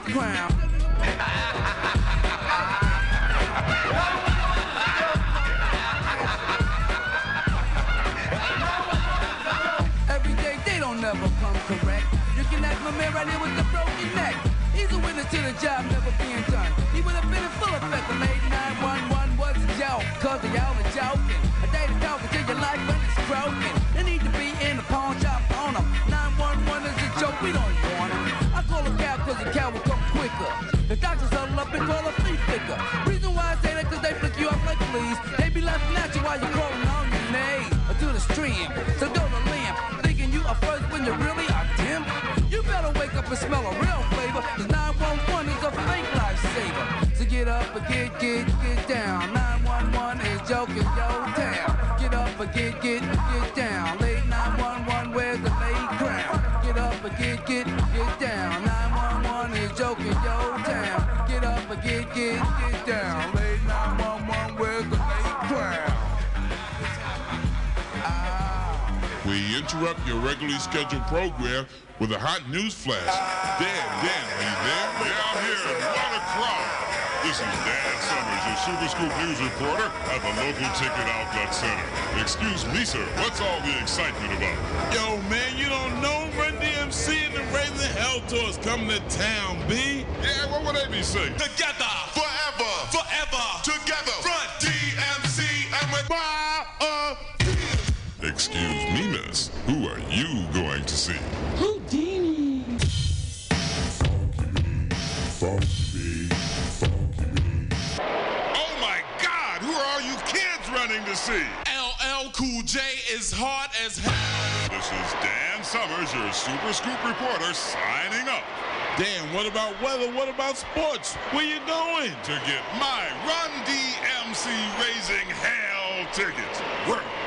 the crown? Every day they don't never come correct. You can ask my man right here with the broken neck. He's a witness to the job never being done. He would have been in full effect. The late 911 was a joke, cause they all were joking. A day to talk until your life when it's broken. And get, get, get down. 911 is joking, yo town. Get up and get, get, get down. Late 911, where's the late crown? Get up and get, get, get down. 911 is joking, yo town. Get up and get, get, get down. Late 911, where's the late crown? Ah. We interrupt your regularly scheduled program with a hot news flash. Dan, Dan, are you there? Yeah, I'm here. What a crowd. This is Dan Summers, your Super Scoop News reporter at the local ticket outlet center. Excuse me, sir. What's all the excitement about? Yo, man, you don't know Run DMC and the Raising Hell Tours coming to town, B? Yeah, what would they be saying? Together, Forever. forever, Together. Run DMC and with Excuse me, miss. Who are you going to see? Whodini. Oh to see? LL Cool J is hard as hell. This is Dan Summers, your Super Scoop reporter, signing up Dan, what about weather? What about sports? Where you going? to get my Run DMC Raising Hell tickets. Work.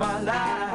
My life.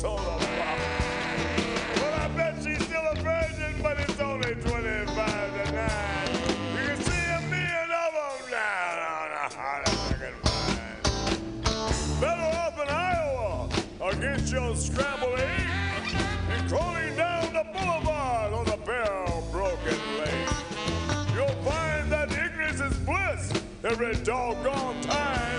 soul of her. Well, I bet she's still a virgin, but it's only 25 to 9. You can see a million of them on a hot second find. Better off in Iowa or get your scrambled eggs and crawling down the boulevard on a barrel-broken lane. You'll find that ignorance is bliss every doggone time.